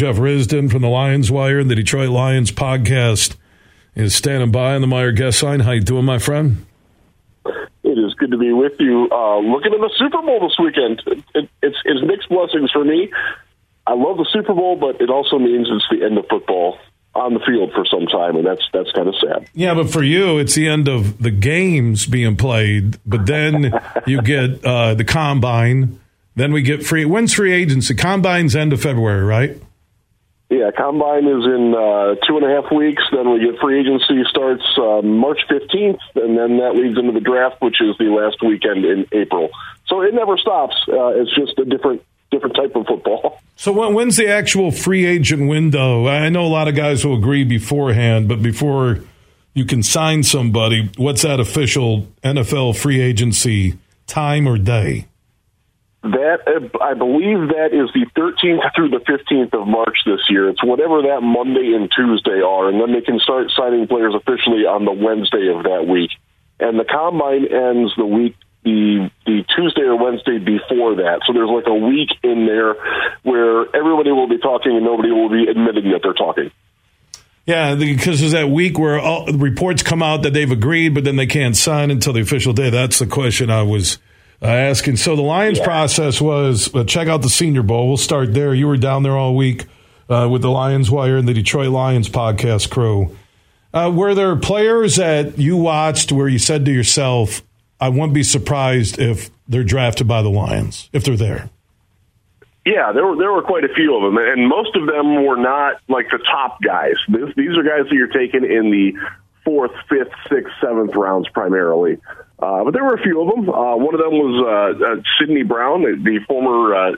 Jeff Risdon from the Lions Wire and the Detroit Lions podcast is standing by on the Meijer guest sign. How you doing, my friend? It is good to be with you. Uh, looking at the Super Bowl this weekend, it, it, it's, it's mixed blessings for me. I love the Super Bowl, but it also means it's the end of football on the field for some time, and that's that's kind of sad. Yeah, but for you, it's the end of the games being played. But then you get uh, the combine. Then we get free. When's free agency? Combine's end of February, right? Yeah, combine is in uh, two and a half weeks. Then we get free agency starts uh, March fifteenth, and then that leads into the draft, which is the last weekend in April. So it never stops. Uh, it's just a different different type of football. So when, when's the actual free agent window? I know a lot of guys will agree beforehand, but before you can sign somebody, what's that official NFL free agency time or day? That uh, I believe that is the 13th through the 15th of March this year. It's whatever that Monday and Tuesday are, and then they can start signing players officially on the Wednesday of that week. And the combine ends the week the the Tuesday or Wednesday before that. So there's like a week in there where everybody will be talking and nobody will be admitting that they're talking. Yeah, because there's that week where all, reports come out that they've agreed, but then they can't sign until the official day. That's the question I was asking. So the Lions yeah. process was uh, check out the Senior Bowl. We'll start there. You were down there all week uh, with the Lions Wire and the Detroit Lions podcast crew. Uh, were there players that you watched where you said to yourself, I wouldn't be surprised if they're drafted by the Lions, if they're there? Yeah, there were there were quite a few of them, and most of them were not like the top guys. This, these are guys that you're taking in the fourth, fifth, sixth, seventh rounds primarily. Uh, but there were a few of them. Uh, one of them was uh, uh, Sydney Brown, the former uh,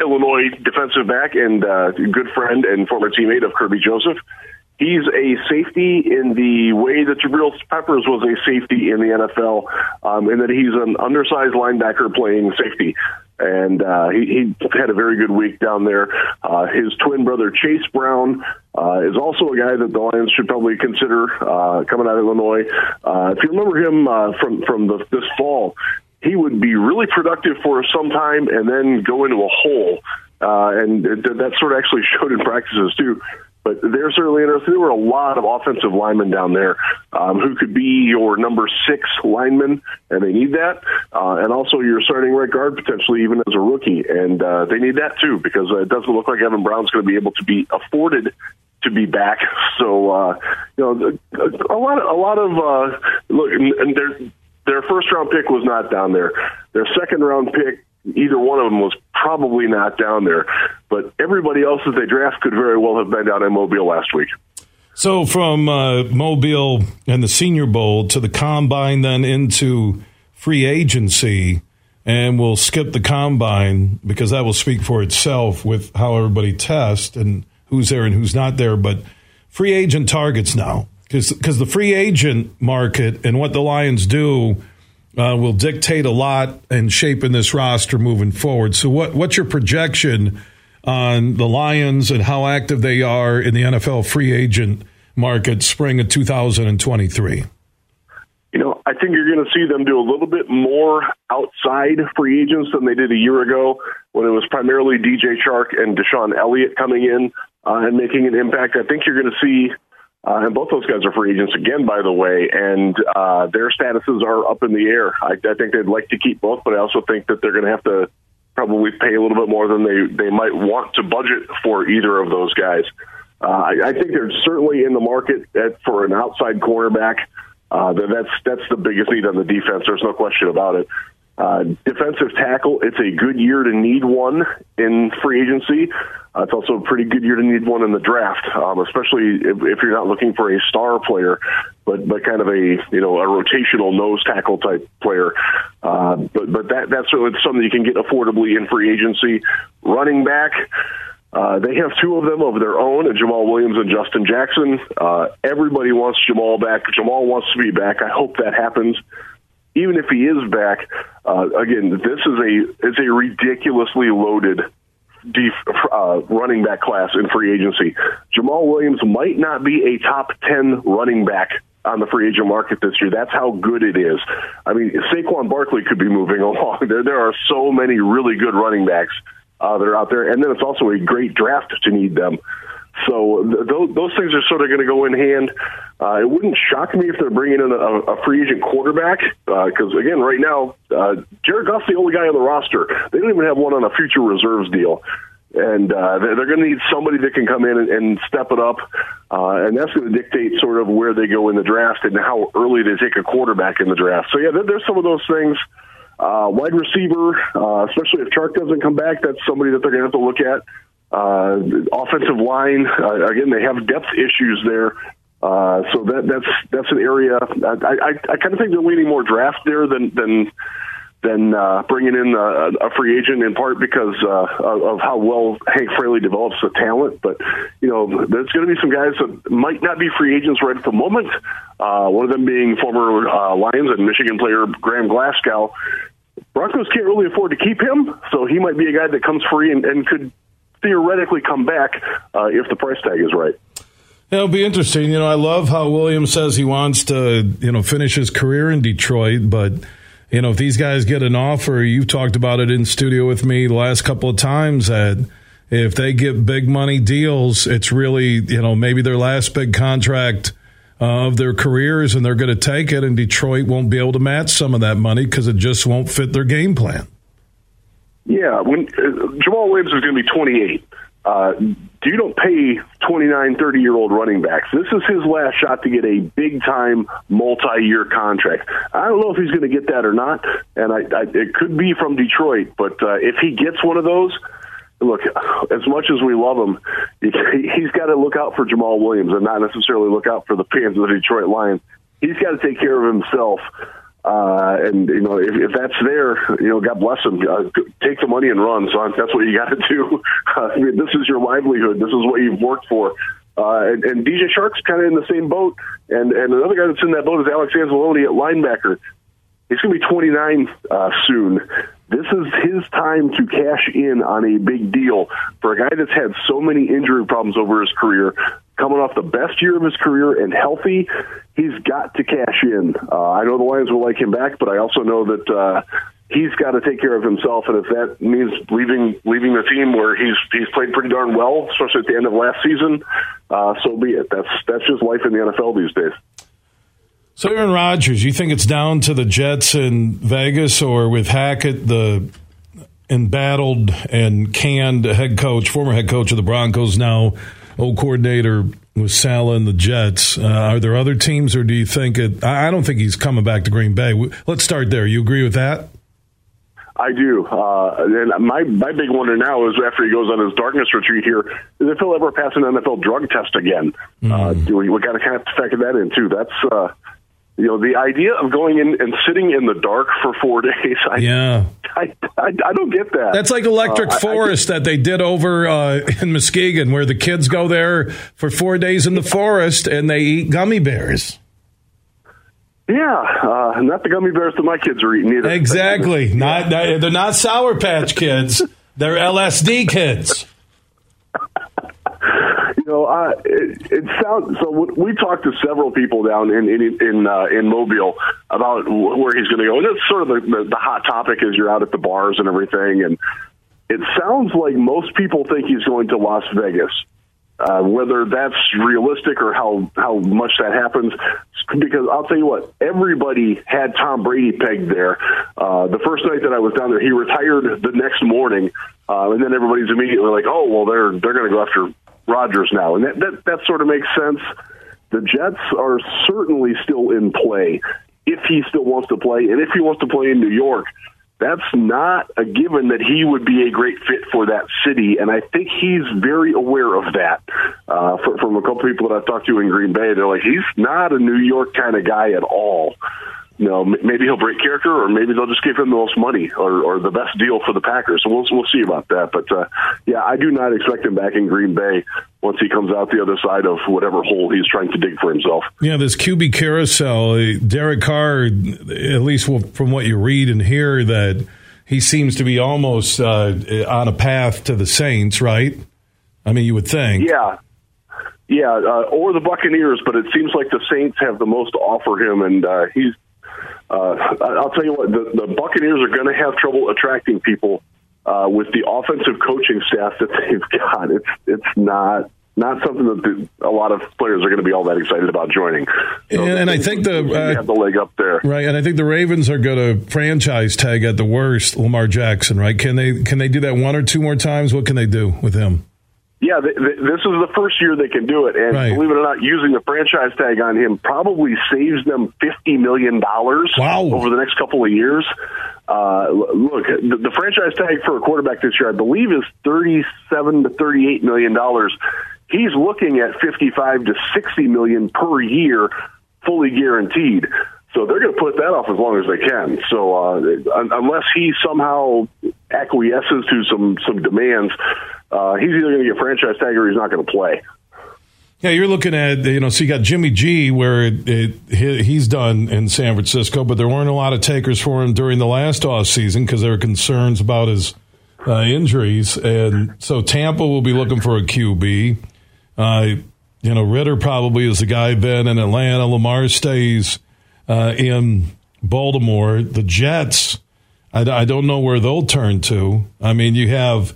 Illinois defensive back and uh, good friend and former teammate of Kerby Joseph. He's a safety in the way that Jabril Peppers was a safety in the NFL, um, in that he's an undersized linebacker playing safety and uh, he, he had a very good week down there. Uh, his twin brother Chase Brown uh, is also a guy that the Lions should probably consider uh, coming out of Illinois. Uh, if you remember him uh, from from the, this fall, he would be really productive for some time and then go into a hole. Uh, and that sort of actually showed in practices too but they're certainly interested. There were a lot of offensive linemen down there um, who could be your number six lineman, and they need that. Uh, and also your starting right guard potentially even as a rookie, and uh, they need that too because it doesn't look like Evan Brown's going to be able to be afforded to be back. So uh, you know, a lot, a lot of uh, look, and their their first round pick was not down there. Their second round pick either one of them was probably not down there. But everybody else that they draft could very well have been down in Mobile last week. So from uh, Mobile and the Senior Bowl to the Combine, then into free agency, and we'll skip the Combine because that will speak for itself with how everybody tests and who's there and who's not there. But free agent targets now because the free agent market and what the Lions do – uh, will dictate a lot and shaping this roster moving forward. So, what what's your projection on the Lions and how active they are in the NFL free agent market spring of 2023? You know, I think you're going to see them do a little bit more outside free agents than they did a year ago when it was primarily DJ Chark and DeShon Elliott coming in uh, and making an impact. I think you're going to see uh, and both those guys are free agents again, by the way, and uh, their statuses are up in the air. I, I think they'd like to keep both, but I also think that they're going to have to probably pay a little bit more than they, they might want to budget for either of those guys. Uh, I, I think they're certainly in the market at, for an outside cornerback. Uh, that's that's the biggest need on the defense. There's no question about it. Uh, defensive tackle, it's a good year to need one in free agency. Uh, it's also a pretty good year to need one in the draft, um, especially if, if you're not looking for a star player, but but kind of a you know a rotational nose tackle type player. Uh, but but that that's something you can get affordably in free agency. Running back. Uh, they have two of them of their own, Jamaal Williams and Justin Jackson. Uh, everybody wants Jamaal back. Jamaal wants to be back. I hope that happens even if he is back, uh, again, this is a is a ridiculously loaded def, uh, running back class in free agency. Jamaal Williams might not be a top ten running back on the free agent market this year. That's how good it is. I mean, Saquon Barkley could be moving along. There, there are so many really good running backs uh, that are out there, and then it's also a great draft to need them. So th- those, those things are sort of going to go in hand. Uh, it wouldn't shock me if they're bringing in a, a free agent quarterback because, uh, again, right now, uh, Jared Goff's the only guy on the roster. They don't even have one on a future reserves deal. And uh, they're, going to need somebody that can come in and, and step it up. Uh, and that's going to dictate sort of where they go in the draft and how early they take a quarterback in the draft. So, yeah, there, there's some of those things. Uh, wide receiver, uh, especially if Chark doesn't come back, that's somebody that they're going to have to look at. Uh, offensive line, uh, again, they have depth issues there. Uh, so that that's that's an area I, I, I kind of think they're leaning more draft there than than than uh, bringing in a, a free agent in part because uh, of how well Hank Fraley develops the talent. But you know, there's going to be some guys that might not be free agents right at the moment. Uh, one of them being former uh, Lions and Michigan player Graham Glasgow. Broncos can't really afford to keep him, so he might be a guy that comes free and, and could theoretically come back uh, if the price tag is right. It'll be interesting. You know, I love how Williams says he wants to, you know, finish his career in Detroit, but you know, if these guys get an offer, you've talked about it in studio with me the last couple of times that if they get big money deals, it's really, you know, maybe their last big contract uh, of their careers and they're going to take it and Detroit won't be able to match some of that money because it just won't fit their game plan. Yeah, when uh, Jamaal Williams is going to be 28. Uh, you don't pay 29, 30 year old running backs. This is his last shot to get a big time multi year contract. I don't know if he's going to get that or not, and I, I, it could be from Detroit. But uh, if he gets one of those, look, as much as we love him, he's got to look out for Jamaal Williams and not necessarily look out for the fans of the Detroit Lions. He's got to take care of himself. Uh, and you know, if, if that's there, you know, God bless him. Uh, take the money and run, So That's what you got to do. Uh, I mean, this is your livelihood. This is what you've worked for. Uh, and, and DJ Chark's kind of in the same boat. And and another guy that's in that boat is Alex Anzalone at linebacker. He's going to be 29 uh, soon. This is his time to cash in on a big deal for a guy that's had so many injury problems over his career coming off the best year of his career and healthy, he's got to cash in. Uh, I know the Lions will like him back, but I also know that uh, he's got to take care of himself. And if that means leaving leaving the team where he's he's played pretty darn well, especially at the end of last season, uh, so be it. That's that's just life in the NFL these days. So Aaron Rodgers, you think it's down to the Jets in Vegas, or with Hackett, the embattled and canned head coach, former head coach of the Broncos, now old coordinator with Saleh and the Jets. Uh, are there other teams, or do you think it? I don't think he's coming back to Green Bay. Let's start there. You agree with that? I do. Uh, and my my big wonder now is after he goes on his darkness retreat here, is if he'll ever pass an NFL drug test again. Mm. Uh, we, we got to kind of factor that in too. That's uh, you know the idea of going in and sitting in the dark for four days. I, yeah, I, I, I don't get that. That's like Electric uh, Forest I, I that they did over uh, in Muskegon, where the kids go there for four days in the forest and they eat gummy bears. Yeah, uh, not the gummy bears that my kids are eating either. Exactly. not they're not Sour Patch Kids. They're LSD kids know, uh, it, it sounds so. We talked to several people down in in in, uh, in Mobile about where he's going to go, and it's sort of the, the, the hot topic as you're out at the bars and everything. And it sounds like most people think he's going to Las Vegas. Uh, whether that's realistic or how how much that happens, because I'll tell you what, everybody had Tom Brady pegged there. Uh, the first night that I was down there, he retired the next morning, uh, and then everybody's immediately like, "Oh, well, they're they're going to go after Rodgers now, and that, that that sort of makes sense. The Jets are certainly still in play if he still wants to play, and if he wants to play in New York. That's not a given that he would be a great fit for that city, and I think he's very aware of that. Uh, from a couple people that I've talked to in Green Bay, they're like, he's not a New York kind of guy at all you know, maybe he'll break character, or maybe they'll just give him the most money or, or the best deal for the Packers. So we'll we'll see about that. But uh, yeah, I do not expect him back in Green Bay once he comes out the other side of whatever hole he's trying to dig for himself. Yeah, this QB carousel, Derek Carr, at least from what you read and hear, that he seems to be almost uh, on a path to the Saints, right? I mean, you would think. Yeah. Yeah, uh, or the Buccaneers, but it seems like the Saints have the most to offer him, and uh, he's uh, I'll tell you what, the, the Buccaneers are going to have trouble attracting people uh, with the offensive coaching staff that they've got, it's it's not not something that the, a lot of players are going to be all that excited about joining. So and, and I think the uh, have the leg up there, right? And I think the Ravens are going to franchise tag at the worst Lamar Jackson, right? Can they can they do that one or two more times? What can they do with him? Yeah, th- th- this is the first year they can do it, and right. believe it or not, using the franchise tag on him probably saves them fifty million dollars wow. over the next couple of years. Uh, look, the, the franchise tag for a quarterback this year, I believe, is thirty-seven to thirty-eight million dollars. He's looking at fifty-five to sixty million per year, fully guaranteed. So they're going to put that off as long as they can. So uh, unless he somehow acquiesces to some some demands, uh, he's either going to get franchise tag or he's not going to play. Yeah, you're looking at you know, so you got Jimmy G, where it, it, he's done in San Francisco, but there weren't a lot of takers for him during the last off season because there were concerns about his uh, injuries, and so Tampa will be looking for a QB. Uh, you know, Ridder probably is the guy. Ben in Atlanta, Lamar stays uh, in Baltimore. The Jets, I, I don't know where they'll turn to. I mean, you have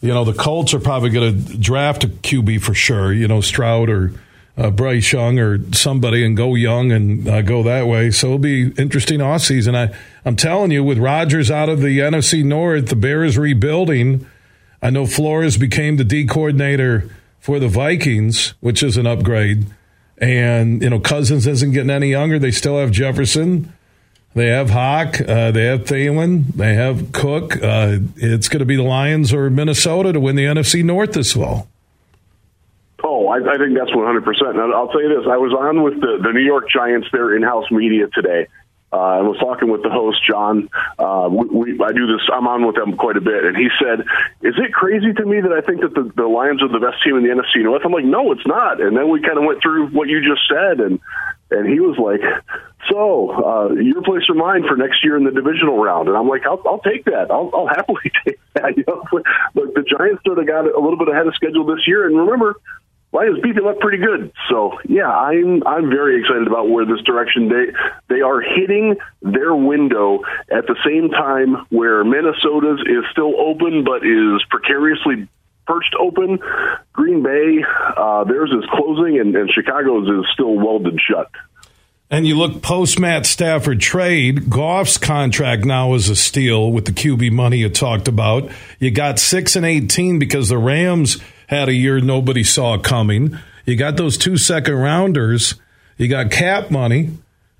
you know, the Colts are probably going to draft a QB for sure, you know, Stroud or uh, Bryce Young or somebody and go young and uh, go that way. So it'll be interesting off season. I, I'm telling you, with Rodgers out of the NFC North, the Bears rebuilding. I know Flores became the D coordinator for the Vikings, which is an upgrade. And, you know, Cousins isn't getting any younger. They still have Jefferson. They have Hock. Uh, they have Thielen. They have Cook. Uh, it's going to be the Lions or Minnesota to win the NFC North this fall. Oh, I, I think that's 100%. Now, I'll tell you this. I was on with the, the New York Giants, their in-house media today, uh, I was talking with the host, John. Uh, we, we, I do this. I'm on with them quite a bit, and he said, "Is it crazy to me that I think that the, the Lions are the best team in the NFC North?" I'm like, "No, it's not." And then we kind of went through what you just said, and and he was like, "So, uh, your place or mine for next year in the divisional round?" And I'm like, "I'll, I'll take that. I'll, I'll happily take that." You know, but the Giants sort of got a little bit ahead of schedule this year, and remember, Lions beat them up pretty good. So yeah, I'm I'm very excited about where this direction they they are hitting their window at the same time where Minnesota's is still open but is precariously perched open. Green Bay, uh, theirs is closing, and, and Chicago's is still welded shut. And you look post Matt Stafford trade, Goff's contract now is a steal with the QB money you talked about. You got six and eighteen because the Rams had a year nobody saw coming. You got those two second rounders. You got cap money.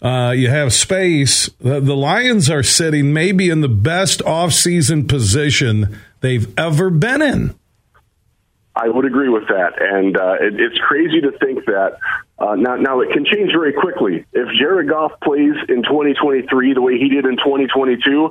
Uh, you have space. The, the, Lions are sitting maybe in the best offseason position they've ever been in. I would agree with that, and uh, it, it's crazy to think that. Uh, now, now it can change very quickly. If Jared Goff plays in 2023 the way he did in 2022,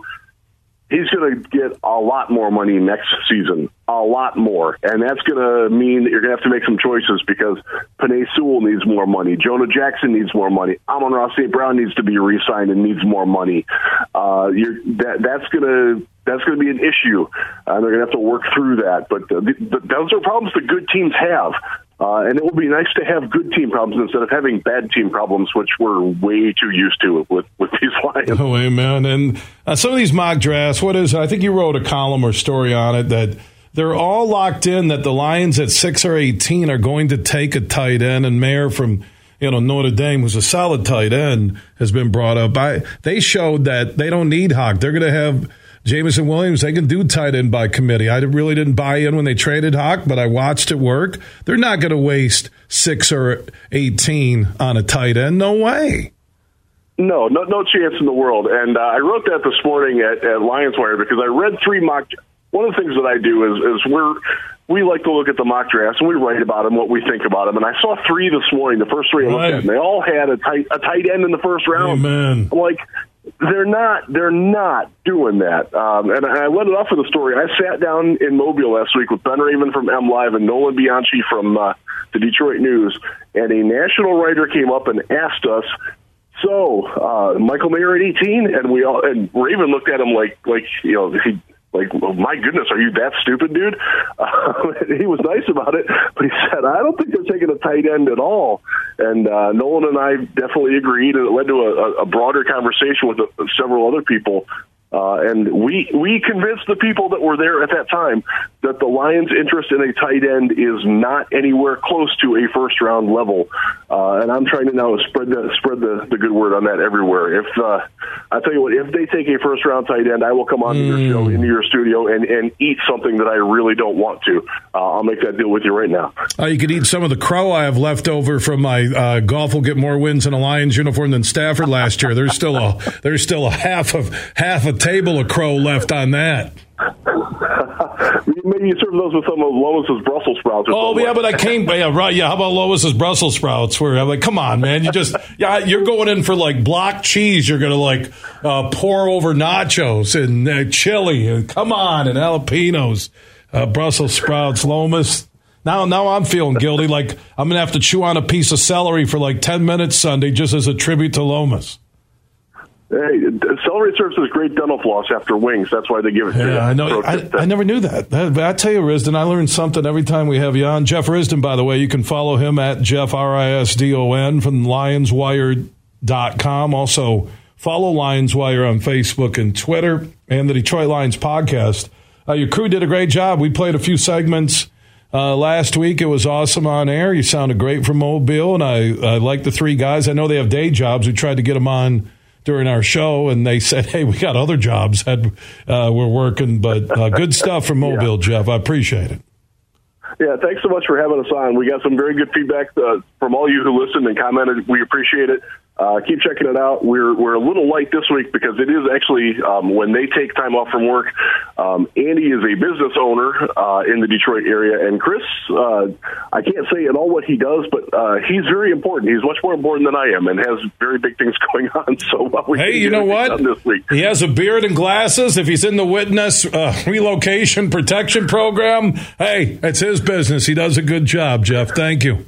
he's going to get a lot more money next season, a lot more, and that's going to mean that you're going to have to make some choices because Penei Sewell needs more money, Jonah Jackson needs more money, Amon-Ra St. Brown needs to be re-signed and needs more money. Uh, you're, that that's going to that's going to be an issue, and they're going to have to work through that. But the, the, those are problems that good teams have. Uh, and it will be nice to have good team problems instead of having bad team problems, which we're way too used to with, with these Lions. Oh, amen. And uh, some of these mock drafts, what is, I think you wrote a column or story on it that they're all locked in that the Lions at 6 or 18 are going to take a tight end. And Mayer from, you know, Notre Dame, who's a solid tight end, has been brought up. I, they showed that they don't need Hock. They're going to have Jameson Williams, they can do tight end by committee. I really didn't buy in when they traded Hock, but I watched it work. They're not going to waste six or 18 on a tight end. No way. No, no, no chance in the world. And uh, I wrote that this morning at, at Lions Wire because I read three mock. One of the things that I do is, is we're we like to look at the mock drafts and we write about them, what we think about them. And I saw three this morning, the first three I looked at, and they all had a tight a tight end in the first round. Amen. I'm like, they're not. They're not doing that. Um, and I let it off with a story. I sat down in Mobile last week with Ben Raven from M Live and Nolan Bianchi from uh, the Detroit News, and a national writer came up and asked us. So, uh, Michael Mayer at 18, and we all and Raven looked at him like like you know he like, well, my goodness, are you that stupid, dude? Uh, he was nice about it, but he said, I don't think they're taking a tight end at all. And uh, Nolan and I definitely agreed, and it led to a, a broader conversation with uh, several other people. Uh, and we we convinced the people that were there at that time that the Lions' interest in a tight end is not anywhere close to a first round level. Uh, and I'm trying to now spread the spread the, the good word on that everywhere. If uh, I tell you what, if they take a first round tight end, I will come on mm. to your show into your studio and, and eat something that I really don't want to. Uh, I'll make that deal with you right now. Uh, you could eat some of the crow I have left over from my uh, Goff. Will get more wins in a Lions uniform than Stafford last year. There's still a there's still a half of half a table of crow left on that. Maybe you serve those with some of Lois's Brussels sprouts. oh yeah, but I came. Yeah, right. Yeah, how about Lois's Brussels sprouts? Where I'm like, come on, man, you just yeah, you're going in for like block cheese. You're gonna like uh, pour over nachos and uh, chili. And come on, and jalapenos, uh, Brussels sprouts, Lomas. Now, now I'm feeling guilty. Like I'm gonna have to chew on a piece of celery for like ten minutes Sunday just as a tribute to Lomas. Hey, celery serves as great dental floss after wings. That's why they give it. Yeah, I know. I, I, never knew that. But I tell you, Risdon, I learn something every time we have you on. Jeff Risdon, by the way, you can follow him at Jeff R I S D O N from LionsWire.com. Also, follow LionsWire on Facebook and Twitter, and the Detroit Lions podcast. Uh, your crew did a great job. We played a few segments. Uh, last week it was awesome on air. You sounded great from Mobile, and I, I like the three guys. I know they have day jobs. We tried to get them on during our show, and they said, "Hey, we got other jobs that uh, we're working." But uh, good stuff from Mobile, yeah. Jeff. I appreciate it. Yeah, thanks so much for having us on. We got some very good feedback uh, from all you who listened and commented. We appreciate it. Uh, keep checking it out. We're we're a little light this week because it is actually um, when they take time off from work. Um, Andy is a business owner uh, in the Detroit area, and Chris, uh, I can't say at all what he does, but uh, he's very important. He's much more important than I am, and has very big things going on. So uh, hey, you know what? This week. He has a beard and glasses. If he's in the witness uh, relocation protection program, hey, it's his business. He does a good job, Jeff. Thank you.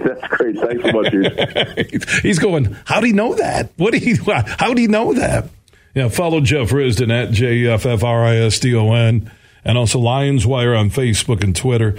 That's great. Thanks so much, He's going, how do you know that? What do you, how do you know that? Yeah, follow Jeff Risdon at J F F R I S D O N and also Lions Wire on Facebook and Twitter.